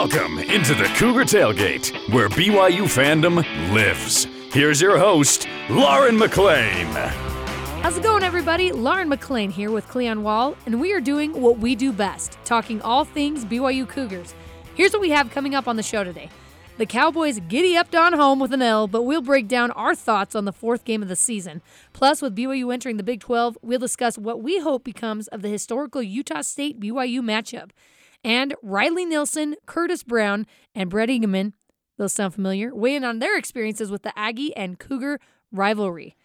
Welcome into the Cougar Tailgate, where BYU fandom lives. Here's your host, Lauren McLean. How's it going, everybody? Lauren McLean here with Cleon Wall, and we are doing what we do best talking all things BYU Cougars. Here's what we have coming up on the show today. The Cowboys giddy up on home with an L, but we'll break down our thoughts on the fourth game of the season. Plus, with BYU entering the Big 12, we'll discuss what we hope becomes of the historical Utah State BYU matchup. And Riley Nelson, Curtis Brown, and Brett Engemann, those sound familiar, weigh in on their experiences with the Aggie and Cougar rivalry.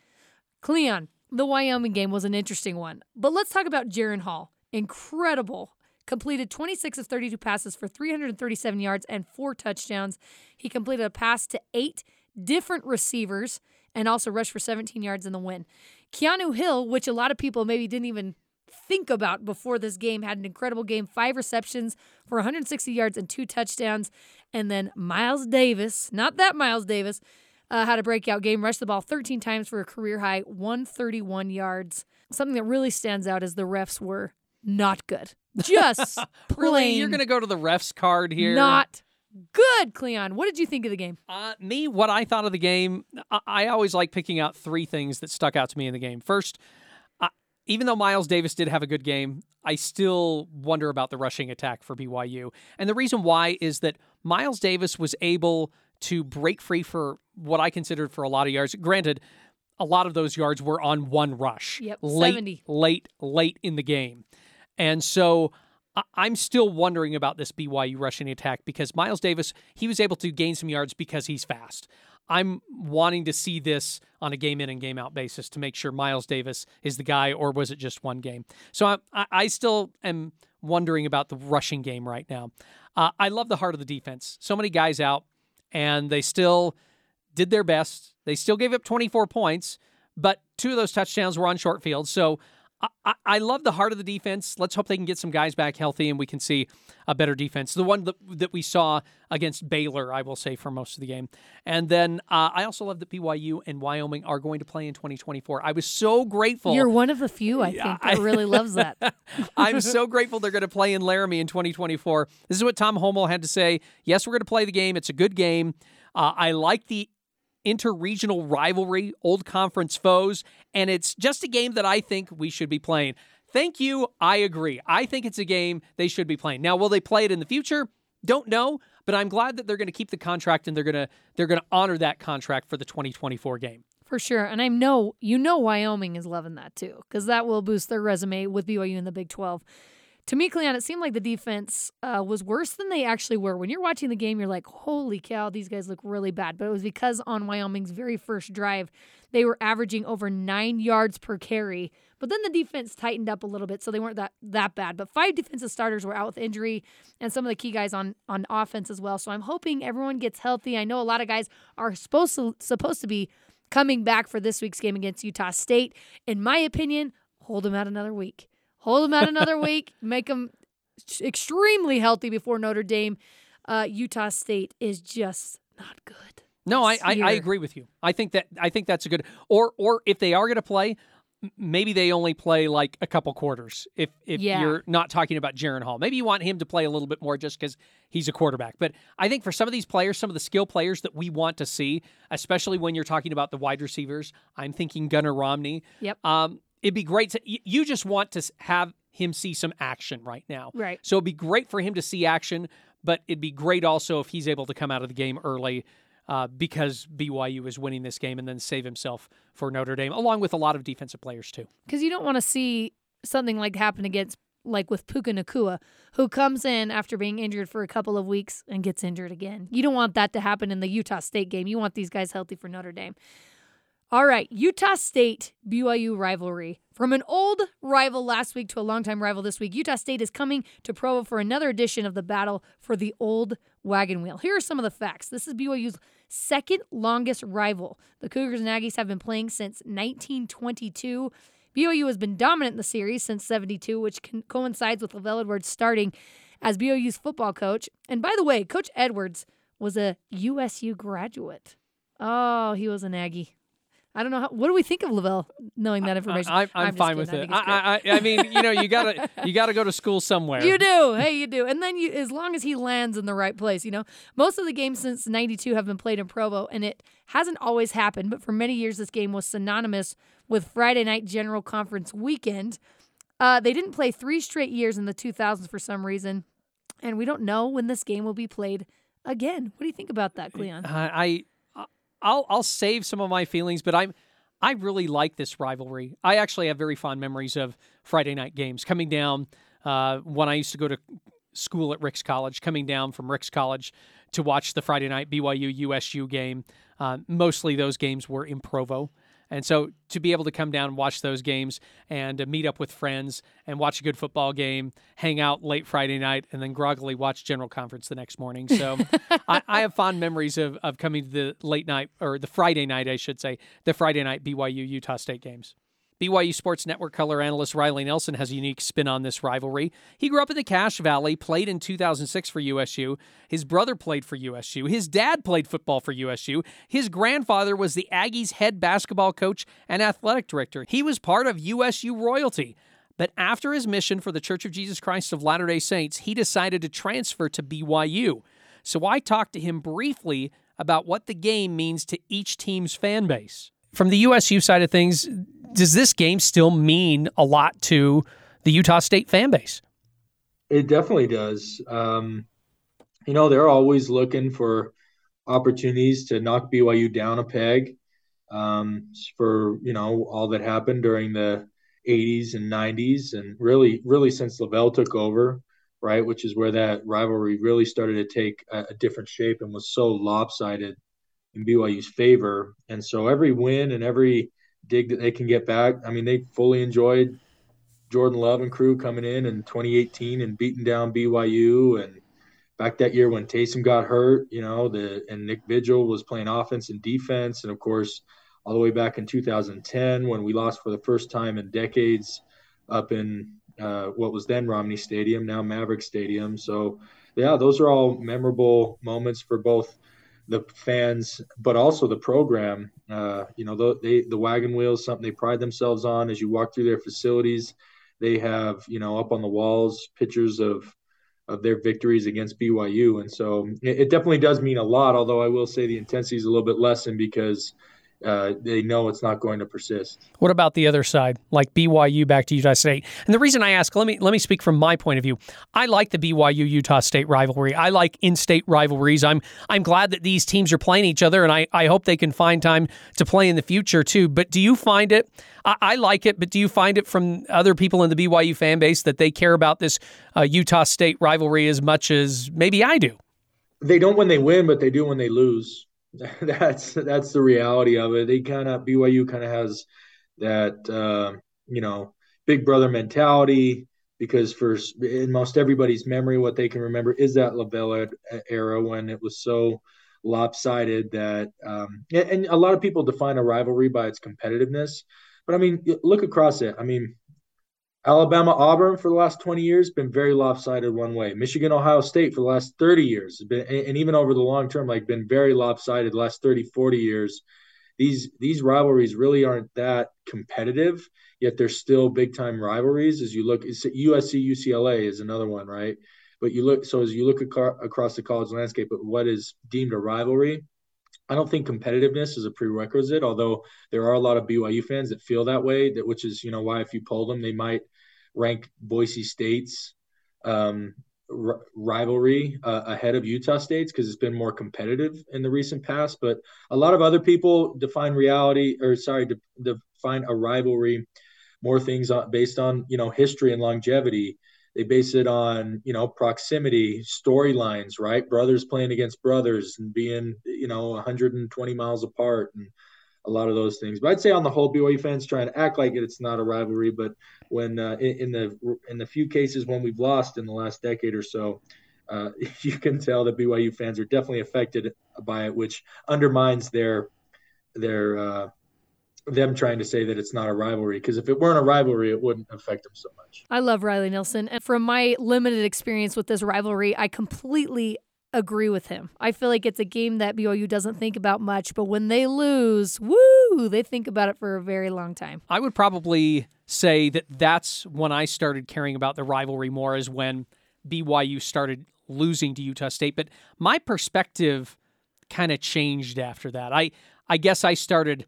Cleon, the Wyoming game was an interesting one, but let's talk about Jaren Hall. Incredible completed 26 of 32 passes for 337 yards and four touchdowns. He completed a pass to eight different receivers and also rushed for 17 yards in the win. Keanu Hill, which a lot of people maybe didn't even think about before this game, had an incredible game five receptions for 160 yards and two touchdowns. And then Miles Davis, not that Miles Davis, uh, had a breakout game, rushed the ball 13 times for a career high 131 yards. Something that really stands out is the refs were not good. Just really, you're going to go to the refs card here. Not good, Cleon. What did you think of the game? Uh, me, what I thought of the game, I, I, always like picking out three things that stuck out to me in the game. First, even though Miles Davis did have a good game, I still wonder about the rushing attack for BYU. And the reason why is that Miles Davis was able to break free for what I considered for a lot of yards. Granted, a lot of those yards were on one rush. Yep, late, 70. late, late in the game. And so I'm still wondering about this BYU rushing attack because Miles Davis, he was able to gain some yards because he's fast. I'm wanting to see this on a game in and game out basis to make sure Miles Davis is the guy, or was it just one game? So I, I still am wondering about the rushing game right now. Uh, I love the heart of the defense. So many guys out, and they still did their best. They still gave up 24 points, but two of those touchdowns were on short field. So I, I, love the heart of the defense. Let's hope they can get some guys back healthy and we can see a better defense. The one that, that we saw against Baylor, I will say, for most of the game. And then uh, I also love that BYU and Wyoming are going to play in 2024. I was so grateful. You're one of the few, I think, that really loves that. I'm so grateful they're going to play in Laramie in 2024. This is what Tom Holmoe had to say. Yes, we're going to play the game. It's a good game. Uh, I like the interregional rivalry, old conference foes, and it's just a game that I think we should be playing. Thank you. I agree. I think it's a game they should be playing. Now, will they play it in the future? Don't know, but I'm glad that they're going to keep the contract and they're going to they're going to honor that contract for the 2024 game. For sure. And I know you know Wyoming is loving that too cuz that will boost their resume with BYU in the Big 12 to me, Cleon, it seemed like the defense uh, was worse than they actually were. When you're watching the game, you're like, holy cow, these guys look really bad. But it was because on Wyoming's very first drive, they were averaging over nine yards per carry. But then the defense tightened up a little bit, so they weren't that that bad. But five defensive starters were out with injury, and some of the key guys on on offense as well. So I'm hoping everyone gets healthy. I know a lot of guys are supposed to supposed to be coming back for this week's game against Utah State. In my opinion, hold them out another week hold them out another week, make them extremely healthy before Notre Dame. Uh, Utah State is just not good. No, I, I, I agree with you. I think that I think that's a good or or if they are going to play, maybe they only play like a couple quarters. If if yeah. you're not talking about Jaren Hall, maybe you want him to play a little bit more just because he's a quarterback. But I think for some of these players, some of the skill players that we want to see, especially when you're talking about the wide receivers, I'm thinking Gunnar Romney. Yep. Um, it'd be great to you just want to have him see some action right now. Right. So it'd be great for him to see action, but it'd be great also if he's able to come out of the game early uh, because BYU is winning this game and then save himself for Notre Dame, along with a lot of defensive players too. Because you don't want to see something like happen against like with Puka Nacua, who comes in after being injured for a couple of weeks and gets injured again. You don't want that to happen in the Utah State game. You want these guys healthy for Notre Dame. All right, Utah State BYU rivalry. From an old rival last week to a longtime rival this week, Utah State is coming to Provo for another edition of the battle for the old wagon wheel. Here are some of the facts. This is BYU's second longest rival. The Cougars and Aggies have been playing since 1922. BYU has been dominant in the series since 72, which coincides with LaVell Edwards starting as BYU's football coach. And by the way, Coach Edwards was a USU graduate. Oh, he was an Aggie. I don't know how. What do we think of LaVell knowing that information? I, am fine with it. think it's great. I, I, I mean, you know, you gotta you gotta go to school somewhere. You do. Hey, you do. And then you as long as he lands in the right place, you know. Most of the games since 92 have been played in Provo and it hasn't always happened, but for many years this game was synonymous with Friday night General Conference weekend. Uh, they didn't play 3 straight years in the 2000s for some reason, and we don't know when this game will be played again. What do you think about that, Cleon? I, I I'll I'll save some of my feelings, but I'm I really like this rivalry. I actually have very fond memories of Friday night games coming down uh, when I used to go to school at Ricks College, coming down from Ricks College to watch the Friday night BYU USU game. Uh, mostly those games were in Provo. And so to be able to come down and watch those games and uh, meet up with friends and watch a good football game, hang out late Friday night, and then groggily watch General Conference the next morning. So I, I, have fond memories of, of coming to the late night, or the Friday night, I should say, the Friday night BYU Utah State games. BYU Sports Network color analyst Riley Nelson has a unique spin on this rivalry. He grew up in the Cache Valley, played in 2006 for USU. His brother played for USU. His dad played football for USU. His grandfather was the Aggies' head basketball coach and athletic director. He was part of USU royalty. But after his mission for the Church of Jesus Christ of Latter day Saints, he decided to transfer to BYU. So I talked to him briefly about what the game means to each team's fan base. From the USU side of things, does this game still mean a lot to the Utah State fan base? It definitely does. Um, you know, they're always looking for opportunities to knock BYU down a peg um, for you know all that happened during the 80s and 90s, and really, really since LaVell took over, right, which is where that rivalry really started to take a, a different shape and was so lopsided in BYU's favor. And so every win and every dig that they can get back. I mean, they fully enjoyed Jordan Love and crew coming in in 2018 and beating down BYU and back that year when Taysom got hurt, you know, the and Nick Vigil was playing offense and defense, and of course, all the way back in 2010 when we lost for the first time in decades up in uh, what was then Romney Stadium, now Maverik Stadium. So, yeah, those are all memorable moments for both the fans, but also the program. Uh, you know, the, they, the wagon wheel is something they pride themselves on. As you walk through their facilities, they have you know up on the walls pictures of of their victories against BYU, and so it, it definitely does mean a lot. Although I will say the intensity is a little bit lessened because uh, they know it's not going to persist. What about the other side, like BYU back to Utah State? And the reason I ask, let me let me speak from my point of view. I like the BYU Utah State rivalry. I like in-state rivalries. I'm I'm glad that these teams are playing each other, and I, I hope they can find time to play in the future too. But do you find it? I, I like it, but do you find it from other people in the BYU fan base that they care about this uh, Utah State rivalry as much as maybe I do? They don't when they win, but they do when they lose. that's that's the reality of it. They kind of BYU kind of has that uh, you know big brother mentality because for in most everybody's memory, what they can remember is that LaVell era when it was so lopsided that um, and a lot of people define a rivalry by its competitiveness. But I mean, look across it. I mean, Alabama Auburn for the last 20 years been very lopsided one way. Michigan Ohio State for the last 30 years been, and even over the long term like been very lopsided last 30 40 years. These these rivalries really aren't that competitive, yet they're still big time rivalries as you look USC UCLA is another one, right? But you look so as you look across the college landscape at what is deemed a rivalry, I don't think competitiveness is a prerequisite, although there are a lot of BYU fans that feel that way. That which is, you know, why if you poll them, they might rank Boise State's um, r- rivalry uh, ahead of Utah State's because it's been more competitive in the recent past. But a lot of other people define reality, or sorry, de- define a rivalry more things based on you know history and longevity. They base it on you know proximity, storylines, right? Brothers playing against brothers and being you know 120 miles apart and a lot of those things. But I'd say on the whole, BYU fans trying to act like it, it's not a rivalry. But when uh, in, in, the in the few cases when we've lost in the last decade or so, uh, you can tell that BYU fans are definitely affected by it, which undermines their their uh, them trying to say that it's not a rivalry. Because if it weren't a rivalry, it wouldn't affect them so much. I love Riley Nelson, and from my limited experience with this rivalry, I completely agree with him. I feel like it's a game that BYU doesn't think about much, but when they lose, woo, they think about it for a very long time. I would probably say that that's when I started caring about the rivalry more, is when BYU started losing to Utah State. But my perspective kind of changed after that. I I guess I started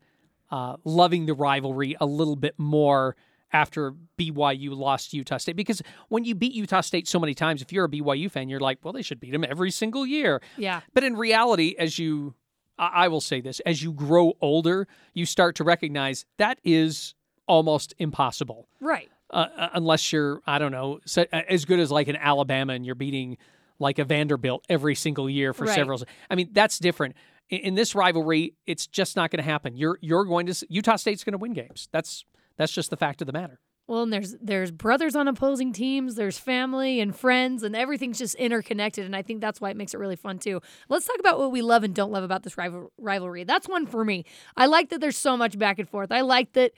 uh, loving the rivalry a little bit more after BYU lost Utah State because when you beat Utah State so many times, if you're a BYU fan, you're like, well, they should beat them every single year. Yeah. But in reality, as you, I will say this, as you grow older, you start to recognize that is almost impossible. Right. Uh, uh unless you're, I don't know, uh, as good as like an Alabama and you're beating like a Vanderbilt every single year for Right. several. I mean, that's different. In, in this rivalry, it's just not going to happen. You're you're going to Utah State's going to win games. That's that's just the fact of the matter. Well, and there's there's brothers on opposing teams, there's family and friends, and everything's just interconnected, and I think that's why it makes it really fun too. Let's talk about what we love and don't love about this rival- rivalry. That's one for me. I like that there's so much back and forth. I like that.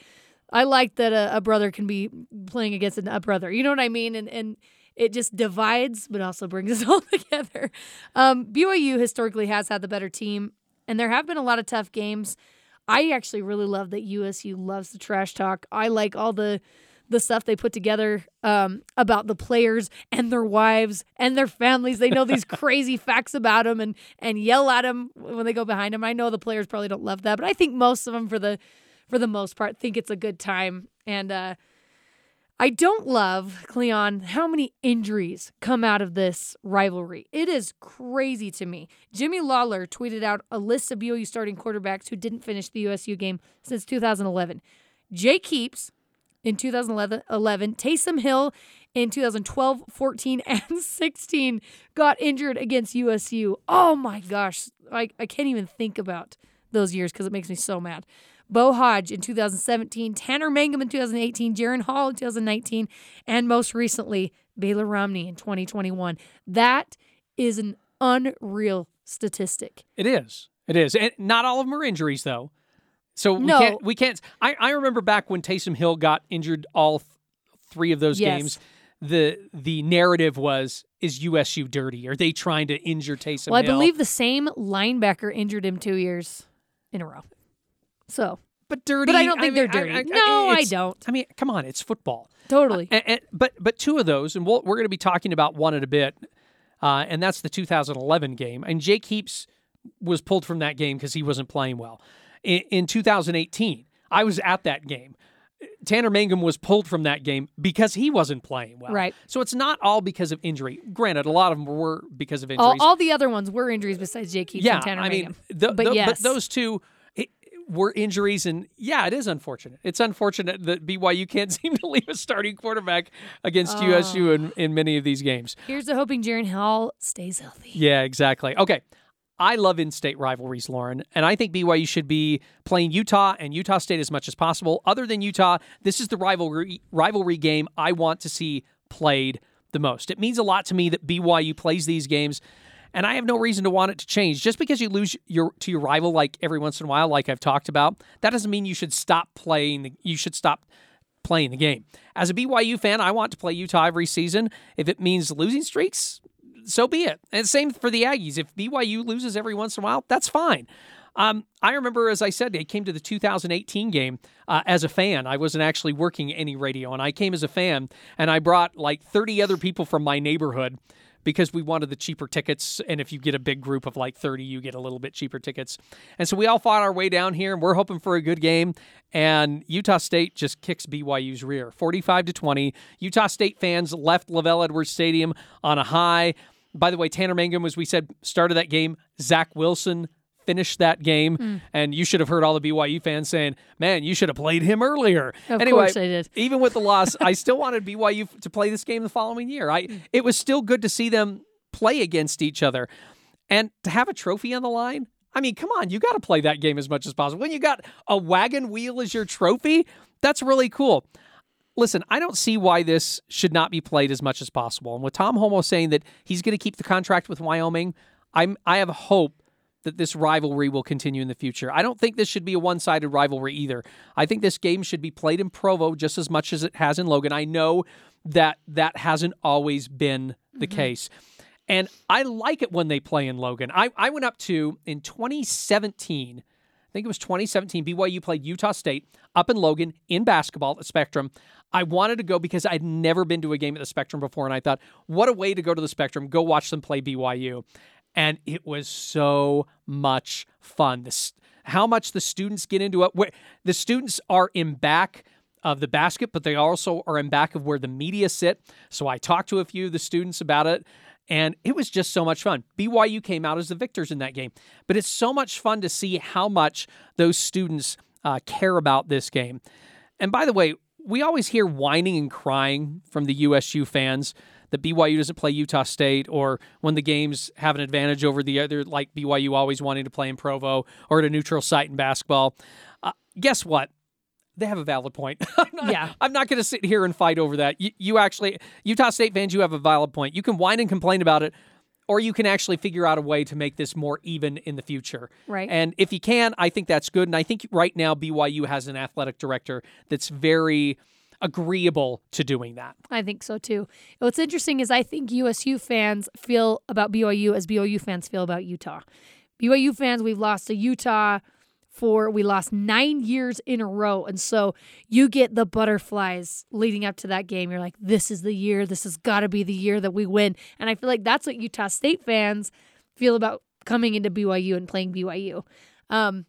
I like that a, a brother can be playing against a brother. You know what I mean? And and it just divides, but also brings us all together. Um, BYU historically has had the better team, and there have been a lot of tough games. I actually really love that USU loves the trash talk. I like all the the stuff they put together um, about the players and their wives and their families. They know these crazy facts about them and and yell at them when they go behind them. I know the players probably don't love that, but I think most of them, for the for the most part, think it's a good time. And uh, I don't love Cleon how many injuries come out of this rivalry. It is crazy to me. Jimmy Lawler tweeted out a list of BYU starting quarterbacks who didn't finish the USU game since 2011. Jake Heaps in 2011, 11, Taysom Hill in 2012, 14, and 16 got injured against USU. Oh my gosh. I, I can't even think about those years because it makes me so mad. Beau Hoge in 2017, Tanner Mangum in 2018, Jaren Hall in 2019, and most recently, Baylor Romney in 2021. That is an unreal statistic. It is. It is. And not all of them are injuries though. So we No. can't we can't I, I remember back when Taysom Hill got injured all th- three of those Yes. games. The the narrative was is USU dirty? Are they trying to injure Taysom Hill? Well, I Hill? believe the same linebacker injured him two years in a row. So, but dirty. but I don't think mean, they're dirty. no, I don't. I mean, come on, it's football. Totally. And, and- but but two of those, and we'll, we're going to be talking about one in a bit, uh, and that's the 2011 game. And Jake Heaps was pulled from that game because he wasn't playing well. In, in 2018, I was at that game. Tanner Mangum was pulled from that game because he wasn't playing well. Right. So it's not all because of injury. Granted, a lot of them were because of injuries. all the other ones were injuries besides Jake Heaps yeah, and Tanner I mean, Mangum. th- but th- yes, but those two were injuries, and yeah, it is unfortunate. It's unfortunate that BYU can't seem to leave a starting quarterback against USU in, in many of these games. here's to hoping Jaren Hall stays healthy. Yeah, exactly. Okay. I love in-state rivalries, Lauren, and I think BYU should be playing Utah and Utah State as much as possible. Other than Utah, this is the rivalry rivalry game I want to see played the most. It means a lot to me that BYU plays these games, and I have no reason to want it to change. Just because you lose your to your rival like every once in a while, like I've talked about, that doesn't mean you should stop playing. The, you should stop playing the game. As a BYU fan, I want to play Utah every season. If it means losing streaks, so be it. And same for the Aggies. If BYU loses every once in a while, that's fine. Um, I remember, as I said, I came to the 2018 game uh, as a fan. I wasn't actually working any radio, and I came as a fan, and I brought like 30 other people from my neighborhood because we wanted the cheaper tickets. And if you get a big group of like 30, you get a little bit cheaper tickets. And so we all fought our way down here, and we're hoping for a good game. And Utah State just kicks BYU's rear, 45 to 20. Utah State fans left LaVell Edwards Stadium on a high. By the way, Tanner Mangum, as we said, started that game. Zach Wilson finished that game, hmm. and you should have heard all the BYU fans saying, "Man, you should have played him earlier." Of anyway, course I did. even with the loss, I still wanted BYU to play this game the following year. I it was still good to see them play against each other, and to have a trophy on the line. I mean, come on, you got to play that game as much as possible. When you got a wagon wheel as your trophy, that's really cool. Listen, I don't see why this should not be played as much as possible. And with Tom Holmoe saying that he's going to keep the contract with Wyoming, I'm I have hope that this rivalry will continue in the future. I don't think this should be a one-sided rivalry either. I think this game should be played in Provo just as much as it has in Logan. I know that that hasn't always been the mm-hmm. case. And I like it when they play in Logan. I, I went up to in 2017, I think it was 2017, BYU played Utah State up in Logan in basketball at the Spectrum. I wanted to go because I'd never been to a game at the Spectrum before. And I thought, what a way to go to the Spectrum, go watch them play BYU. And it was so much fun. How much the students get into it. Where the students are in back of the basket, but they also are in back of where the media sit. So I talked to a few of the students about it, and it was just so much fun. BYU came out as the victors in that game, but it's so much fun to see how much those students uh, care about this game. And by the way, we always hear whining and crying from the USU fans that BYU doesn't play Utah State or when the games have an advantage over the other, like BYU always wanting to play in Provo or at a neutral site in basketball. Uh, guess what? They have a valid point. I'm not, Yeah. I'm not going to sit here and fight over that. You, you actually, Utah State fans, you have a valid point. You can whine and complain about it, or you can actually figure out a way to make this more even in the future. Right. And if you can, I think that's good. And I think right now BYU has an athletic director that's very agreeable to doing that. I think so too. What's interesting is I think USU fans feel about BYU as BYU fans feel about Utah. BYU fans, we've lost to Utah for we lost nine years in a row. And so you get the butterflies leading up to that game. You're like, this is the year. This has got to be the year that we win. And I feel like that's what Utah State fans feel about coming into BYU and playing BYU. Um,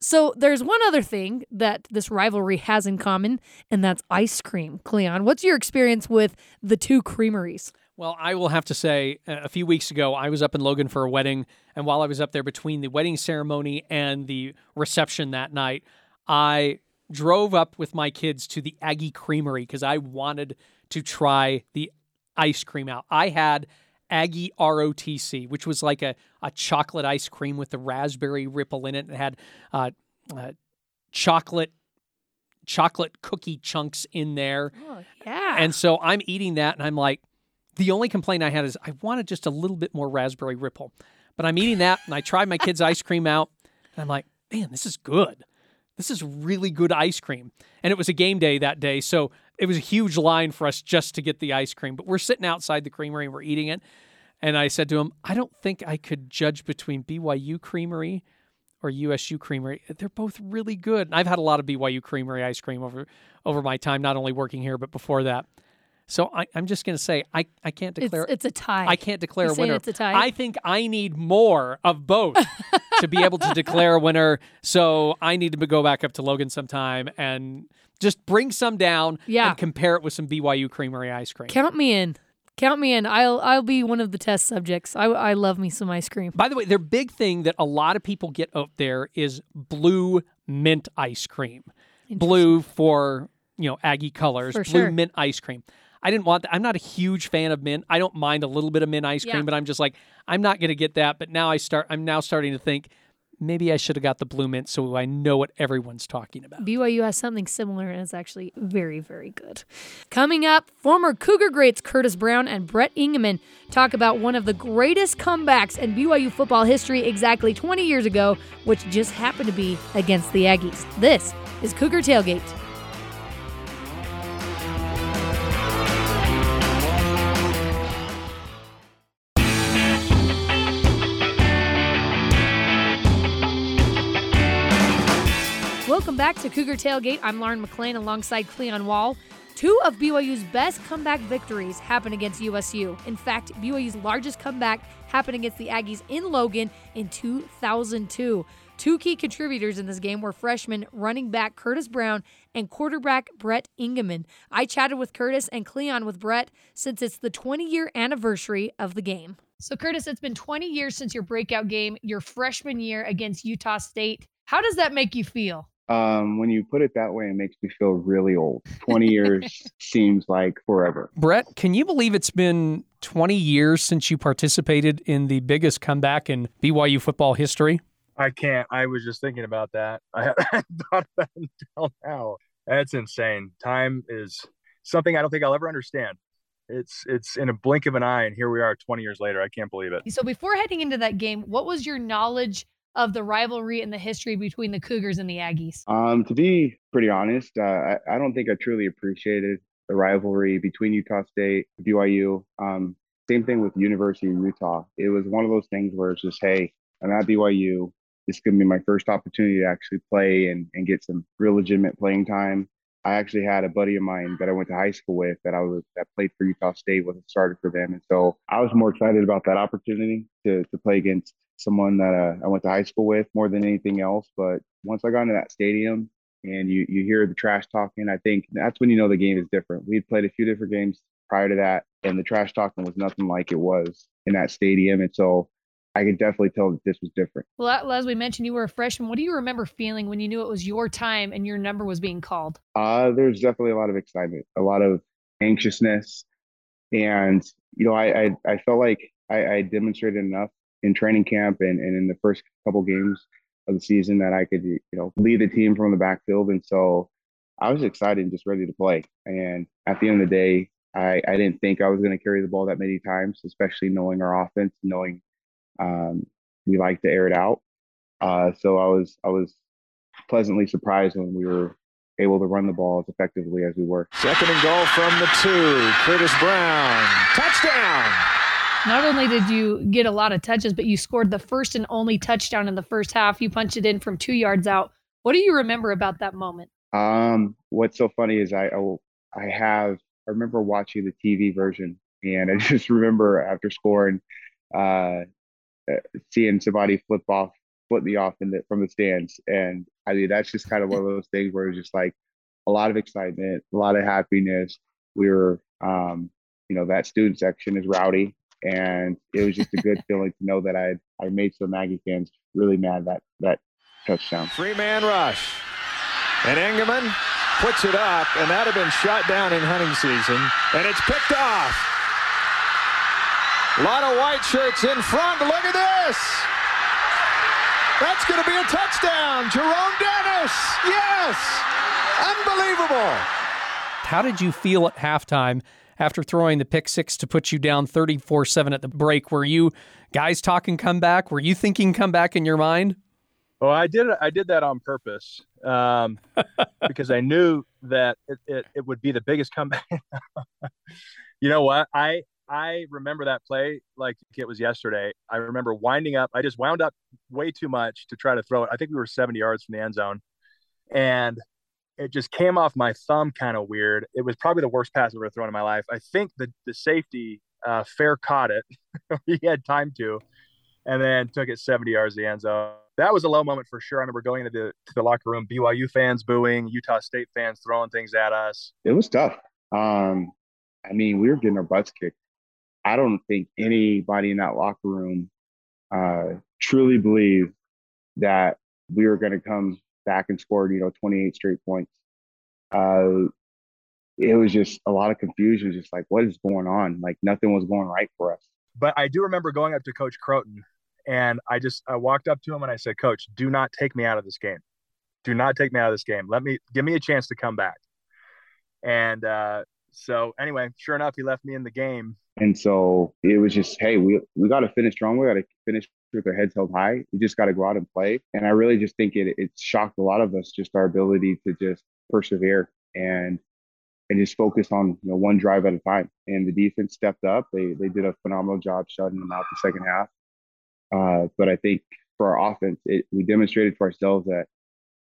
so there's one other thing that this rivalry has in common, and that's ice cream. Cleon, what's your experience with the two creameries? Well, I will have to say, uh, a few weeks ago, I was up in Logan for a wedding. And while I was up there between the wedding ceremony and the reception that night, I drove up with my kids to the Aggie Creamery because I wanted to try the ice cream out. I had Aggie ROTC, which was like a, a chocolate ice cream with the raspberry ripple in it. and had uh, uh, chocolate chocolate cookie chunks in there. Oh, yeah. And so I'm eating that and I'm like, the only complaint I had is I wanted just a little bit more raspberry ripple. But I'm eating that and I tried my kids' ice cream out and I'm like, man, this is good. This is really good ice cream. And it was a game day that day. So it was a huge line for us just to get the ice cream. But we're sitting outside the creamery and we're eating it. And I said to him, I don't think I could judge between BYU Creamery or USU Creamery. They're both really good. And I've had a lot of BYU Creamery ice cream over over my time, not only working here, but before that. So I, I'm just going to say I, I can't it's, declare it's a tie. I can't declare You're a winner. it's a tie? I think I need more of both to be able to declare a winner. So I need to go back up to Logan sometime and just bring some down Yeah. and compare it with some BYU Creamery ice cream. Count me in. Count me in. I'll I'll be one of the test subjects. I, I love me some ice cream. By the way, their big thing that a lot of people get out there is blue mint ice cream. Blue for, you know, Aggie colors, For blue sure. mint ice cream. I didn't want that. I'm not a huge fan of mint. I don't mind a little bit of mint ice cream, Yeah. but I'm just like, I'm not going to get that. But now I start, I'm now starting to think maybe I should have got the blue mint so I know what everyone's talking about. BYU has something similar and it's actually very, very good. Coming up, former Cougar greats Curtis Brown and Brett Engemann talk about one of the greatest comebacks in BYU football history exactly 20 years ago, which just happened to be against the Aggies. This is Cougar Tailgate. Welcome back to Cougar Tailgate. I'm Lauren McLean alongside Cleon Wall. Two of BYU's best comeback victories happened against USU. In fact, BYU's largest comeback happened against the Aggies in Logan in 2002. Two key contributors in this game were freshman running back Curtis Brown and quarterback Brett Engemann. I chatted with Curtis and Cleon with Brett since it's the 20 year anniversary of the game. So, Curtis, it's been 20 years since your breakout game, your freshman year against Utah State. How does that make you feel? Um, when you put it that way, it makes me feel really old. 20 years seems like forever. Brett, can you believe it's been 20 years since you participated in the biggest comeback in BYU football history? I can't. I was just thinking about that. I hadn't thought of that until now. That's insane. Time is something I don't think I'll ever understand. It's it's in a blink of an eye, and here we are 20 years later. I can't believe it. So before heading into that game, what was your knowledge of the rivalry and the history between the Cougars and the Aggies? Um, to be pretty honest, uh, I, I don't think I truly appreciated the rivalry between Utah State BYU. Um, same thing with University of Utah. It was one of those things where it's just, hey, I'm at BYU. This to be my first opportunity to actually play and, and get some real legitimate playing time. I actually had a buddy of mine that I went to high school with that I was that played for Utah State was a starter for them, and so I was more excited about that opportunity to to play against someone that uh, I went to high school with more than anything else. But once I got into that stadium and you you hear the trash talking, I think that's when you know the game is different. We'd played a few different games prior to that, and the trash talking was nothing like it was in that stadium, and so I could definitely tell that this was different. Well, as we mentioned, you were a freshman. What do you remember feeling when you knew it was your time and your number was being called? Uh, there's definitely a lot of excitement, a lot of anxiousness, and you know, I I, I felt like I, I, demonstrated enough in training camp and, and in the first couple games of the season that I could you know lead the team from the backfield, and so I was excited and just ready to play. And at the end of the day, I, I didn't think I was going to carry the ball that many times, especially knowing our offense, knowing um, we like to air it out. Uh, so I was I was pleasantly surprised when we were able to run the ball as effectively as we were. Second and goal from the two. Curtis Brown, touchdown. Not only did you get a lot of touches, but you scored the first and only touchdown in the first half. You punched it in from two yards out. What do you remember about that moment? Um, what's so funny is I oh, I have I remember watching the TV version, and I just remember after scoring, uh, uh, seeing somebody flip off, flip me off in the, from the stands. And I mean, that's just kind of one of those things where it's just like a lot of excitement, a lot of happiness. We were, um, you know, that student section is rowdy. And it was just a good feeling to know that I I made some Aggie fans really mad that that touchdown. Three man rush. And Engemann puts it up, and that had been shot down in hunting season, and it's picked off. A lot of white shirts in front. Look at this. That's going to be a touchdown. Jerome Dennis. Yes. Unbelievable. How did you feel at halftime after throwing the pick six to put you down 34 7 at the break? Were you guys talking comeback? Were you thinking comeback in your mind? Well, I did. I did that on purpose um, because I knew that it, it, it would be the biggest comeback. you know what? I I remember that play like it was yesterday. I remember winding up. I just wound up way too much to try to throw it. I think we were 70 yards from the end zone, and it just came off my thumb kind of weird. It was probably the worst pass I've ever thrown in my life. I think the the safety uh, fair caught it. he had time to, and then took it 70 yards the end zone. That was a low moment for sure. I remember going into the, to the locker room, BYU fans booing, Utah State fans throwing things at us. It was tough. Um, I mean, we were getting our butts kicked I don't think anybody in that locker room uh, truly believed that we were going to come back and scored, you know, 28 straight points. Uh, it was just a lot of confusion, just like what is going on? Like nothing was going right for us. But I do remember going up to Coach Crowton, and I just I walked up to him and I said, Coach, do not take me out of this game. Do not take me out of this game. Let me give me a chance to come back. And uh, so anyway, sure enough, he left me in the game. And so it was just, hey, we we got to finish strong. We got to finish with their heads held high. We just got to go out and play. And I really just think it it shocked a lot of us just our ability to just persevere and and just focus on you know one drive at a time. And the defense stepped up. They they did a phenomenal job shutting them out the second half. Uh, but I think for our offense, it, we demonstrated to ourselves that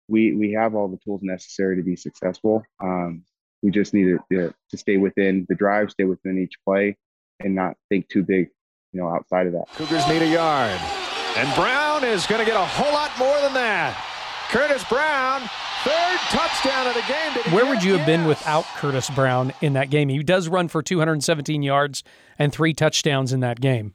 we we have all the tools necessary to be successful. Um, we just need to, to stay within the drive, stay within each play, and not think too big, you know, outside of that. Cougars need a yard. And Brown is going to get a whole lot more than that. Curtis Brown, third touchdown of the game. Where would you have been without Curtis Brown in that game? He does run for 217 yards and three touchdowns in that game.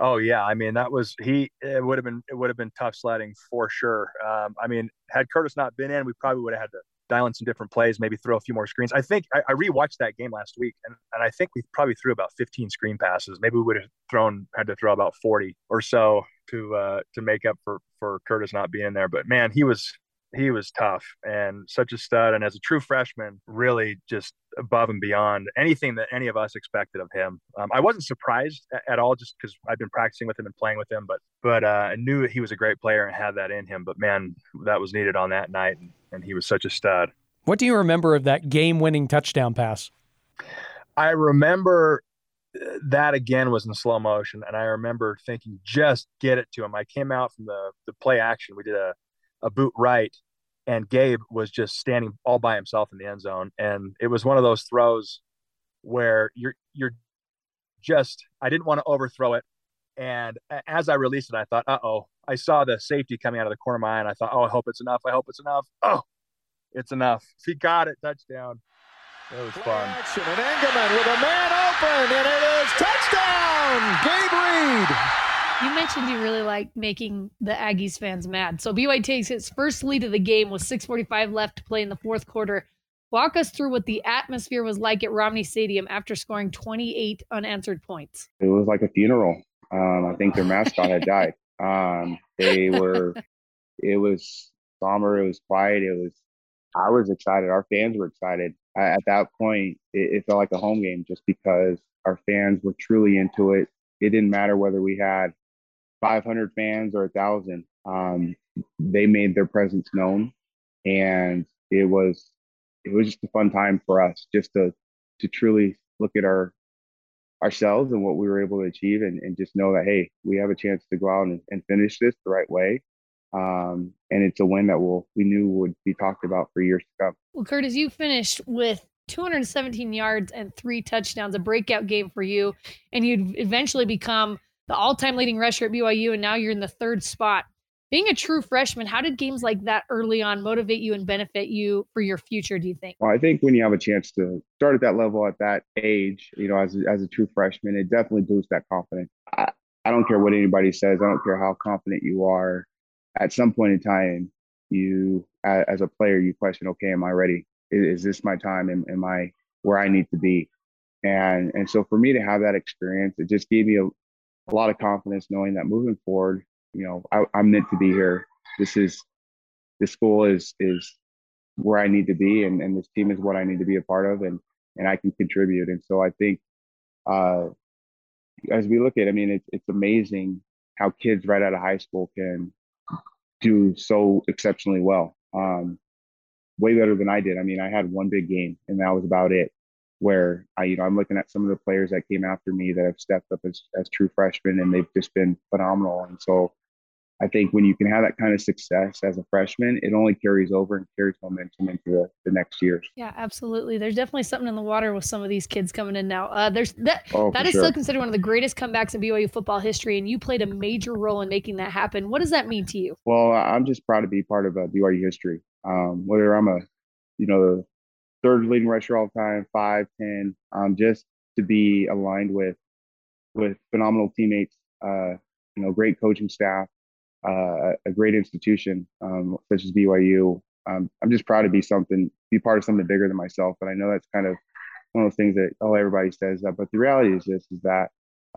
Oh yeah, I mean that was he. It would have been it would have been tough sledding for sure. Um, I mean, had Curtis not been in, we probably would have had to dial in some different plays, maybe throw a few more screens. I think I, I rewatched that game last week, and, and I think we probably threw about 15 screen passes. Maybe we would have thrown had to throw about 40 or so to uh, to make up for for Curtis not being there. But man, he was he was tough and such a stud. And as a true freshman, really just above and beyond anything that any of us expected of him. Um, I wasn't surprised at all, just because I've been practicing with him and playing with him. But but uh, I knew he was a great player and had that in him. But man, that was needed on that night, and, and he was such a stud. What do you remember of that game-winning touchdown pass? I remember that again was in slow motion, and I remember thinking, just get it to him. I came out from the the play action. We did a a boot right, and Gabe was just standing all by himself in the end zone, and it was one of those throws where you're you're just I didn't want to overthrow it, and as I released it, I thought, uh oh. I saw the safety coming out of the corner of my eye, and I thought, oh, I hope it's enough. I hope it's enough. Oh, it's enough. He got it. Touchdown. It was fun. Action and Engemann with a man open, and it is touchdown, Gabe Reid. You mentioned you really like making the Aggies fans mad. So BYU takes its first lead of the game with 6:45 left to play in the fourth quarter. Walk us through what the atmosphere was like at Romney Stadium after scoring 28 unanswered points. It was like a funeral. Um, I think their mascot had died. Um, they were. It was somber. It was quiet. It was. I was excited. Our fans were excited at that point, it, it felt like a home game just because our fans were truly into it. It didn't matter whether we had 500 fans or a thousand. Um, they made their presence known, and it was it was just a fun time for us just to to truly look at our ourselves and what we were able to achieve and, and just know that hey we have a chance to go out and, and finish this the right way um, and it's a win that we'll, we knew would be talked about for years to come. Well, Curtis, you finished with 217 yards and three touchdowns, a breakout game for you, and you'd eventually become the all-time leading rusher at BYU, and now you're in the third spot. Being a true freshman, how did games like that early on motivate you and benefit you for your future? Do you think? Well, I think when you have a chance to start at that level at that age, you know, as a, as a true freshman, it definitely boosts that confidence. I, I don't care what anybody says. I don't care how confident you are at some point in time, you as a player, you question, okay, am I ready? Is, is this my time? Am, am I where I need to be? And and so for me to have that experience, it just gave me a, a lot of confidence knowing that moving forward, you know, I, I'm meant to be here. This is this school is is where I need to be, and, and this team is what I need to be a part of, and and I can contribute. And so I think, uh, as we look at, I mean, it's it's amazing how kids right out of high school can do so exceptionally well. Um, way better than I did. I mean, I had one big game and that was about it. Where I, you know, I'm looking at some of the players that came after me that have stepped up as, as true freshmen and they've just been phenomenal. And so I think when you can have that kind of success as a freshman, it only carries over and carries momentum into the, the next years. Yeah, absolutely. There's definitely something in the water with some of these kids coming in now. Uh, there's that oh, that is sure. still considered one of the greatest comebacks in BYU football history, and you played a major role in making that happen. What does that mean to you? Well, I'm just proud to be part of uh, BYU history. Um, whether I'm a, you know, the third leading rusher all time, five, ten, um, just to be aligned with with phenomenal teammates, uh, you know, great coaching staff uh, a great institution um, such as BYU. Um, I'm just proud to be something, be part of something bigger than myself. But I know that's kind of one of those things that oh everybody says that, but the reality is this: is that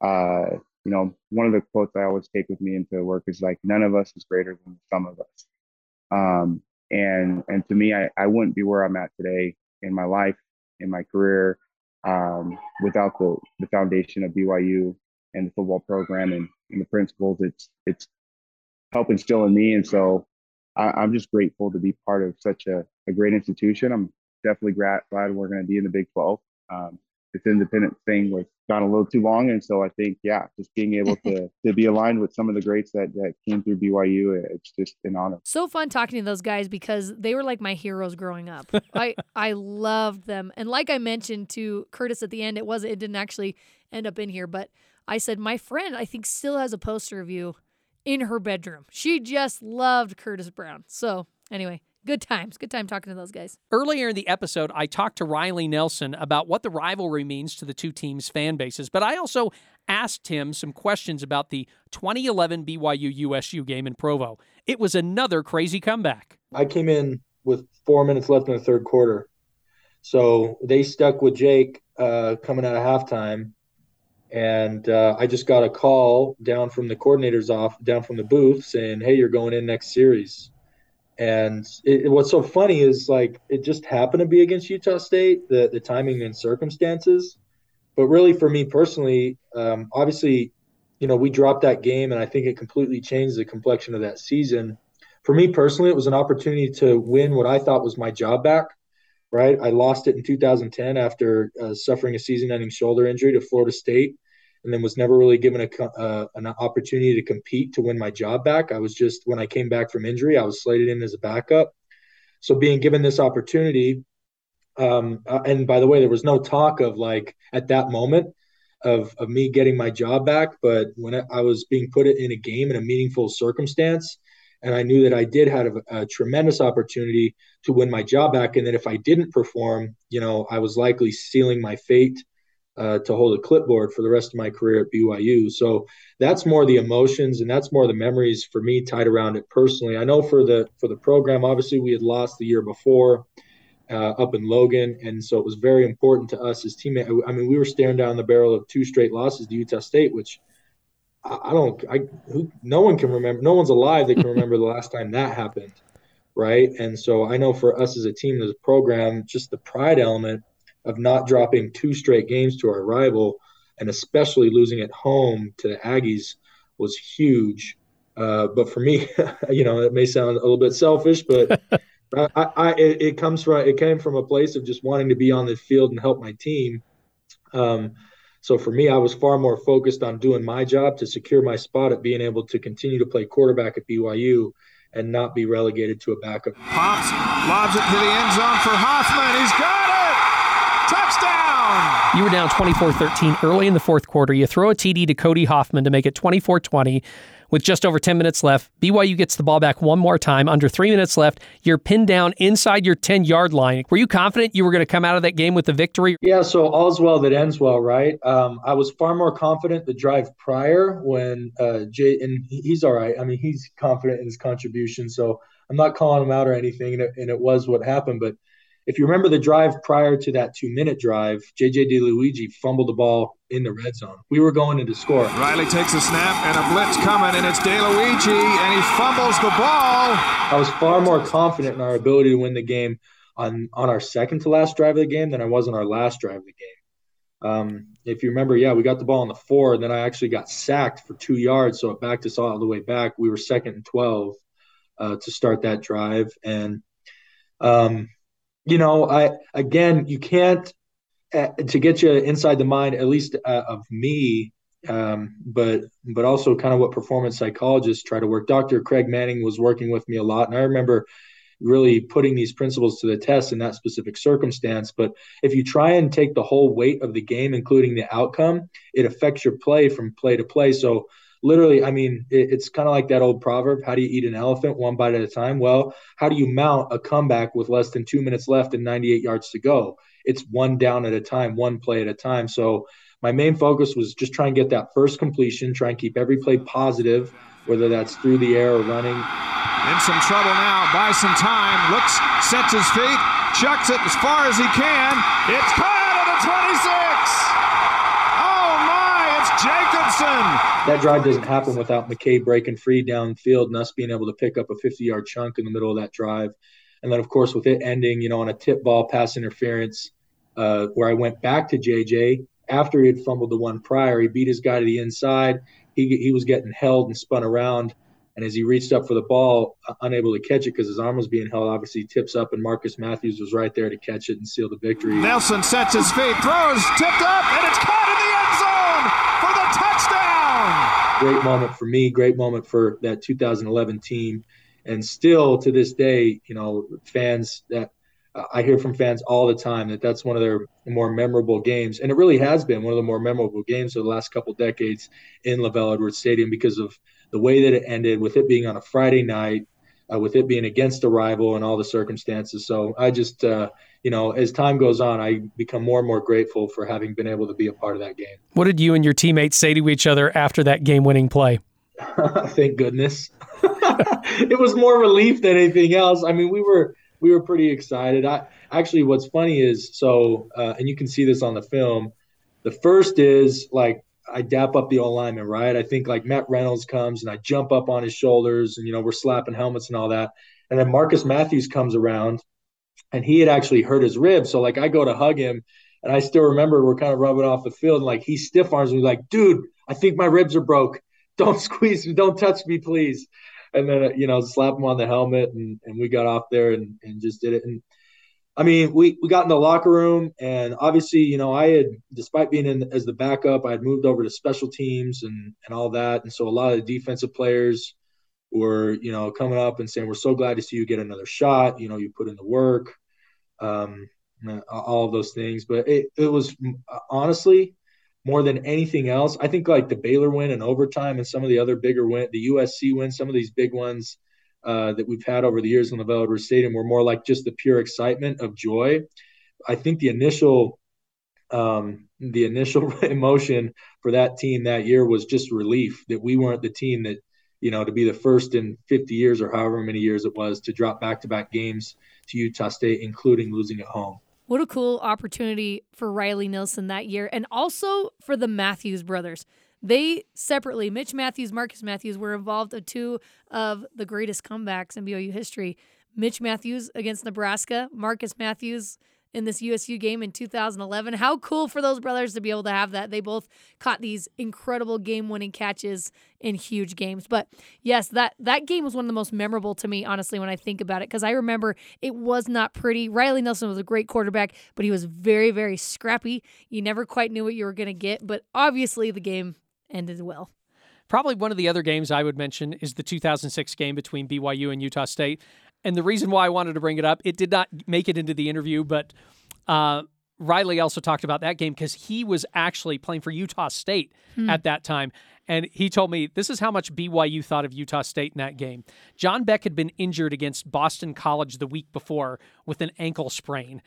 uh, you know one of the quotes I always take with me into work is like none of us is greater than some of us. Um, and and to me, I, I wouldn't be where I'm at today in my life, in my career, um, without the the foundation of BYU and the football program and, and the principles it's it's help instill in me. And so I, am just grateful to be part of such a, a great institution. I'm definitely glad, glad we're going to be in the Big 12. Um, this independent thing was gone a little too long, and so I think yeah, just being able to to be aligned with some of the greats that that came through BYU, it's just an honor. So fun talking to those guys because they were like my heroes growing up. I I loved them, and like I mentioned to Curtis at the end, it was it didn't actually end up in here, but I said my friend I think still has a poster of you in her bedroom. She just loved Curtis Brown. So, anyway, good times. Good time talking to those guys. Earlier in the episode, I talked to Riley Nelson about what the rivalry means to the two teams' fan bases, but I also asked him some questions about the 2011 BYU USU game in Provo. It was another crazy comeback. I came in with four minutes left in the third quarter. So they stuck with Jake uh, coming out of halftime and uh, I just got a call down from the coordinator's off, down from the booth, saying, "Hey, you're going in next series." And it, what's so funny is like it just happened to be against Utah State, the the timing and circumstances. But really, for me personally, um, obviously, you know, we dropped that game, and I think it completely changed the complexion of that season. For me personally, it was an opportunity to win what I thought was my job back. right? I lost it in 2010 after uh, suffering a season-ending shoulder injury to Florida State, and then was never really given a uh, an opportunity to compete to win my job back. I was just when I came back from injury, I was slated in as a backup. So being given this opportunity, um, uh, and by the way, there was no talk of like at that moment of of me getting my job back, but when I was being put in a game in a meaningful circumstance and I knew that I did have a, a, tremendous opportunity to win my job back, and that if I didn't perform, you know, I was likely sealing my fate uh, to hold a clipboard for the rest of my career at BYU. So that's more the emotions and that's more the memories for me tied around it personally. I know for the for the program, obviously we had lost the year before. Uh, up in Logan, and so it was very important to us as teammates. I mean, we were staring down the barrel of two straight losses to Utah State, which I don't. I who, no one can remember. No one's alive that can remember the last time that happened, right? And so I know for us as a team, as a program, just the pride element of not dropping two straight games to our rival, and especially losing at home to the Aggies, was huge. Uh, but for me, you know, it may sound a little bit selfish, but I, I it, it, comes from it came from a place of just wanting to be on the field and help my team. Um, so for me, I was far more focused on doing my job to secure my spot at being able to continue to play quarterback at BYU and not be relegated to a backup. Pops, lobs it to the end zone for Hoffman. He's got it! Touchdown! You were down 24 13 early in the fourth quarter. You throw a TD to Cody Hoffman to make it 24 20. With just over 10 minutes left, BYU gets the ball back one more time. Under three minutes left, you're pinned down inside your 10 yard line. Were you confident you were going to come out of that game with the victory? Yeah, so all's well that ends well, right? Um, I was far more confident the drive prior when uh, Jay, and he's all right. I mean, he's confident in his contribution, so I'm not calling him out or anything, and it, and it was what happened. But if you remember the drive prior to that two minute drive, JJ Di Luigi fumbled the ball in the red zone. We were going into score. Riley takes a snap and a blitz coming, and it's Di Luigi, and he fumbles the ball. I was far more confident in our ability to win the game on, on our second to last drive of the game than I was on our last drive of the game. Um, if you remember, yeah, we got the ball on the four, and then I actually got sacked for two yards, so it backed us all the way back. We were second and 12 uh, to start that drive. And, um, you know, I again, you can't uh, to get you inside the mind, at least uh, of me, um, but but also kind of what performance psychologists try to work. Dr. Craig Manning was working with me a lot, and I remember really putting these principles to the test in that specific circumstance. But if you try and take the whole weight of the game, including the outcome, it affects your play from play to play. So literally, I mean, it, it's kind of like that old proverb how do you eat an elephant one bite at a time? Well, how do you mount a comeback with less than two minutes left and 98 yards to go? It's one down at a time, one play at a time. So my main focus was just try and get that first completion, try and keep every play positive, whether that's through the air or running. In some trouble now, buy some time, looks, sets his feet, chucks it as far as he can. It's caught at the 26! Jacobson. That drive doesn't happen without McKay breaking free downfield and us being able to pick up a 50 yard chunk in the middle of that drive. And then, of course, with it ending, you know, on a tip ball pass interference, uh, where I went back to JJ after he had fumbled the one prior. He beat his guy to the inside. He, he was getting held and spun around. And as he reached up for the ball, uh, unable to catch it because his arm was being held, obviously tips up, and Marcus Mathews was right there to catch it and seal the victory. Nelson sets his feet, throws, tipped up, and it's caught in the end zone for the touchdown. Great moment for me, great moment for that 2011 team. And still to this day, you know, fans that uh, I hear from fans all the time that that's one of their more memorable games. And it really has been one of the more memorable games of the last couple decades in LaVell Edwards Stadium because of the way that it ended, with it being on a Friday night, uh, with it being against a rival and all the circumstances. So I just, uh, you know, as time goes on, I become more and more grateful for having been able to be a part of that game. What did you and your teammates say to each other after that game winning play? Thank goodness. it was more relief than anything else. I mean, we were we were pretty excited. I actually, what's funny is so, uh, and you can see this on the film. The first is like I dap up the old lineman, right? I think like Matt Reynolds comes and I jump up on his shoulders and, you know, we're slapping helmets and all that. And then Marcus Mathews comes around and he had actually hurt his rib. So like I go to hug him and I still remember we're kind of rubbing off the field and like he stiff arms me like, dude, I think my ribs are broke. Don't squeeze me. Don't touch me, please. And then, you know, slap him on the helmet and, and we got off there and, and just did it. And I mean, we, we got in the locker room, and obviously, you know, I had, despite being in as the backup, I had moved over to special teams and and all that, and so a lot of the defensive players were, you know, coming up and saying, "We're so glad to see you get another shot. You know, you put in the work, um, all of those things." But it it was honestly more than anything else. I think like the Baylor win and overtime and some of the other bigger win, the USC win, some of these big ones uh, that we've had over the years in the LaVell Stadium were more like just the pure excitement of joy. I think the initial um, the initial emotion for that team that year was just relief that we weren't the team that you know to be the first in 50 years or however many years it was to drop back-to-back games to Utah State, including losing at home. What a cool opportunity for Riley Nelson that year, and also for the Mathews brothers. They separately, Mitch Mathews, Marcus Mathews, were involved in two of the greatest comebacks in BYU history. Mitch Mathews against Nebraska, Marcus Mathews in this USU game in 2011. How cool for those brothers to be able to have that. They both caught these incredible game-winning catches in huge games. But yes, that that game was one of the most memorable to me honestly when I think about it because I remember it was not pretty. Riley Nelson was a great quarterback, but he was very very scrappy. You never quite knew what you were going to get, but obviously the game ended well. Probably one of the other games I would mention is the 2006 game between BYU and Utah State. And the reason why I wanted to bring it up, it did not make it into the interview, but uh, Riley also talked about that game because he was actually playing for Utah State hmm. at that time. And he told me this is how much BYU thought of Utah State in that game. John Beck had been injured against Boston College the week before with an ankle sprain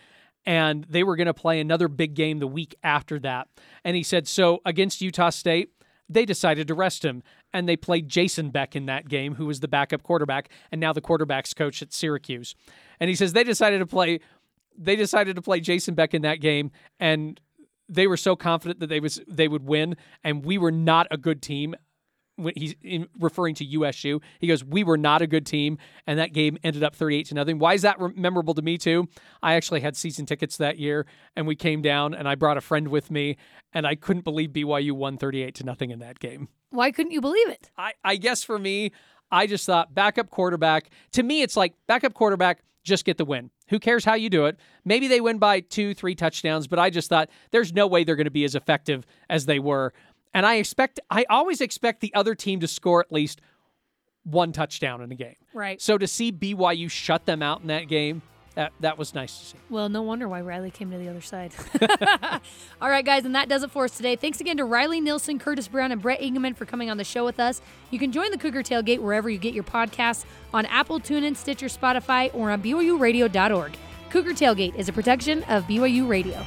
and they were going to play another big game the week after that. And he said, So against Utah State, they decided to rest him. And they played Jason Beck in that game, who was the backup quarterback and now the quarterback's coach at Syracuse. And he says they decided to play they decided to play Jason Beck in that game and they were so confident that they was they would win and we were not a good team when he's referring to USU. He goes, "We were not a good team, and that game ended up 38 to nothing." Why is that memorable to me too? I actually had season tickets that year, and we came down, and I brought a friend with me, and I couldn't believe BYU won 38 to nothing in that game. Why couldn't you believe it? I, I guess for me, I just thought backup quarterback. To me, it's like backup quarterback. Just get the win. Who cares how you do it? Maybe they win by two, three touchdowns, but I just thought there's no way they're going to be as effective as they were and I expect, I always expect the other team to score at least one touchdown in a game. Right. So to see BYU shut them out in that game, that, that was nice to see. Well, no wonder why Riley came to the other side. All right, guys, and that does it for us today. Thanks again to Riley Nelson, Curtis Brown, and Brett Engemann for coming on the show with us. You can join the Cougar Tailgate wherever you get your podcasts on Apple, TuneIn, Stitcher, Spotify, or on BYURadio.org. Cougar Tailgate is a production of BYU Radio.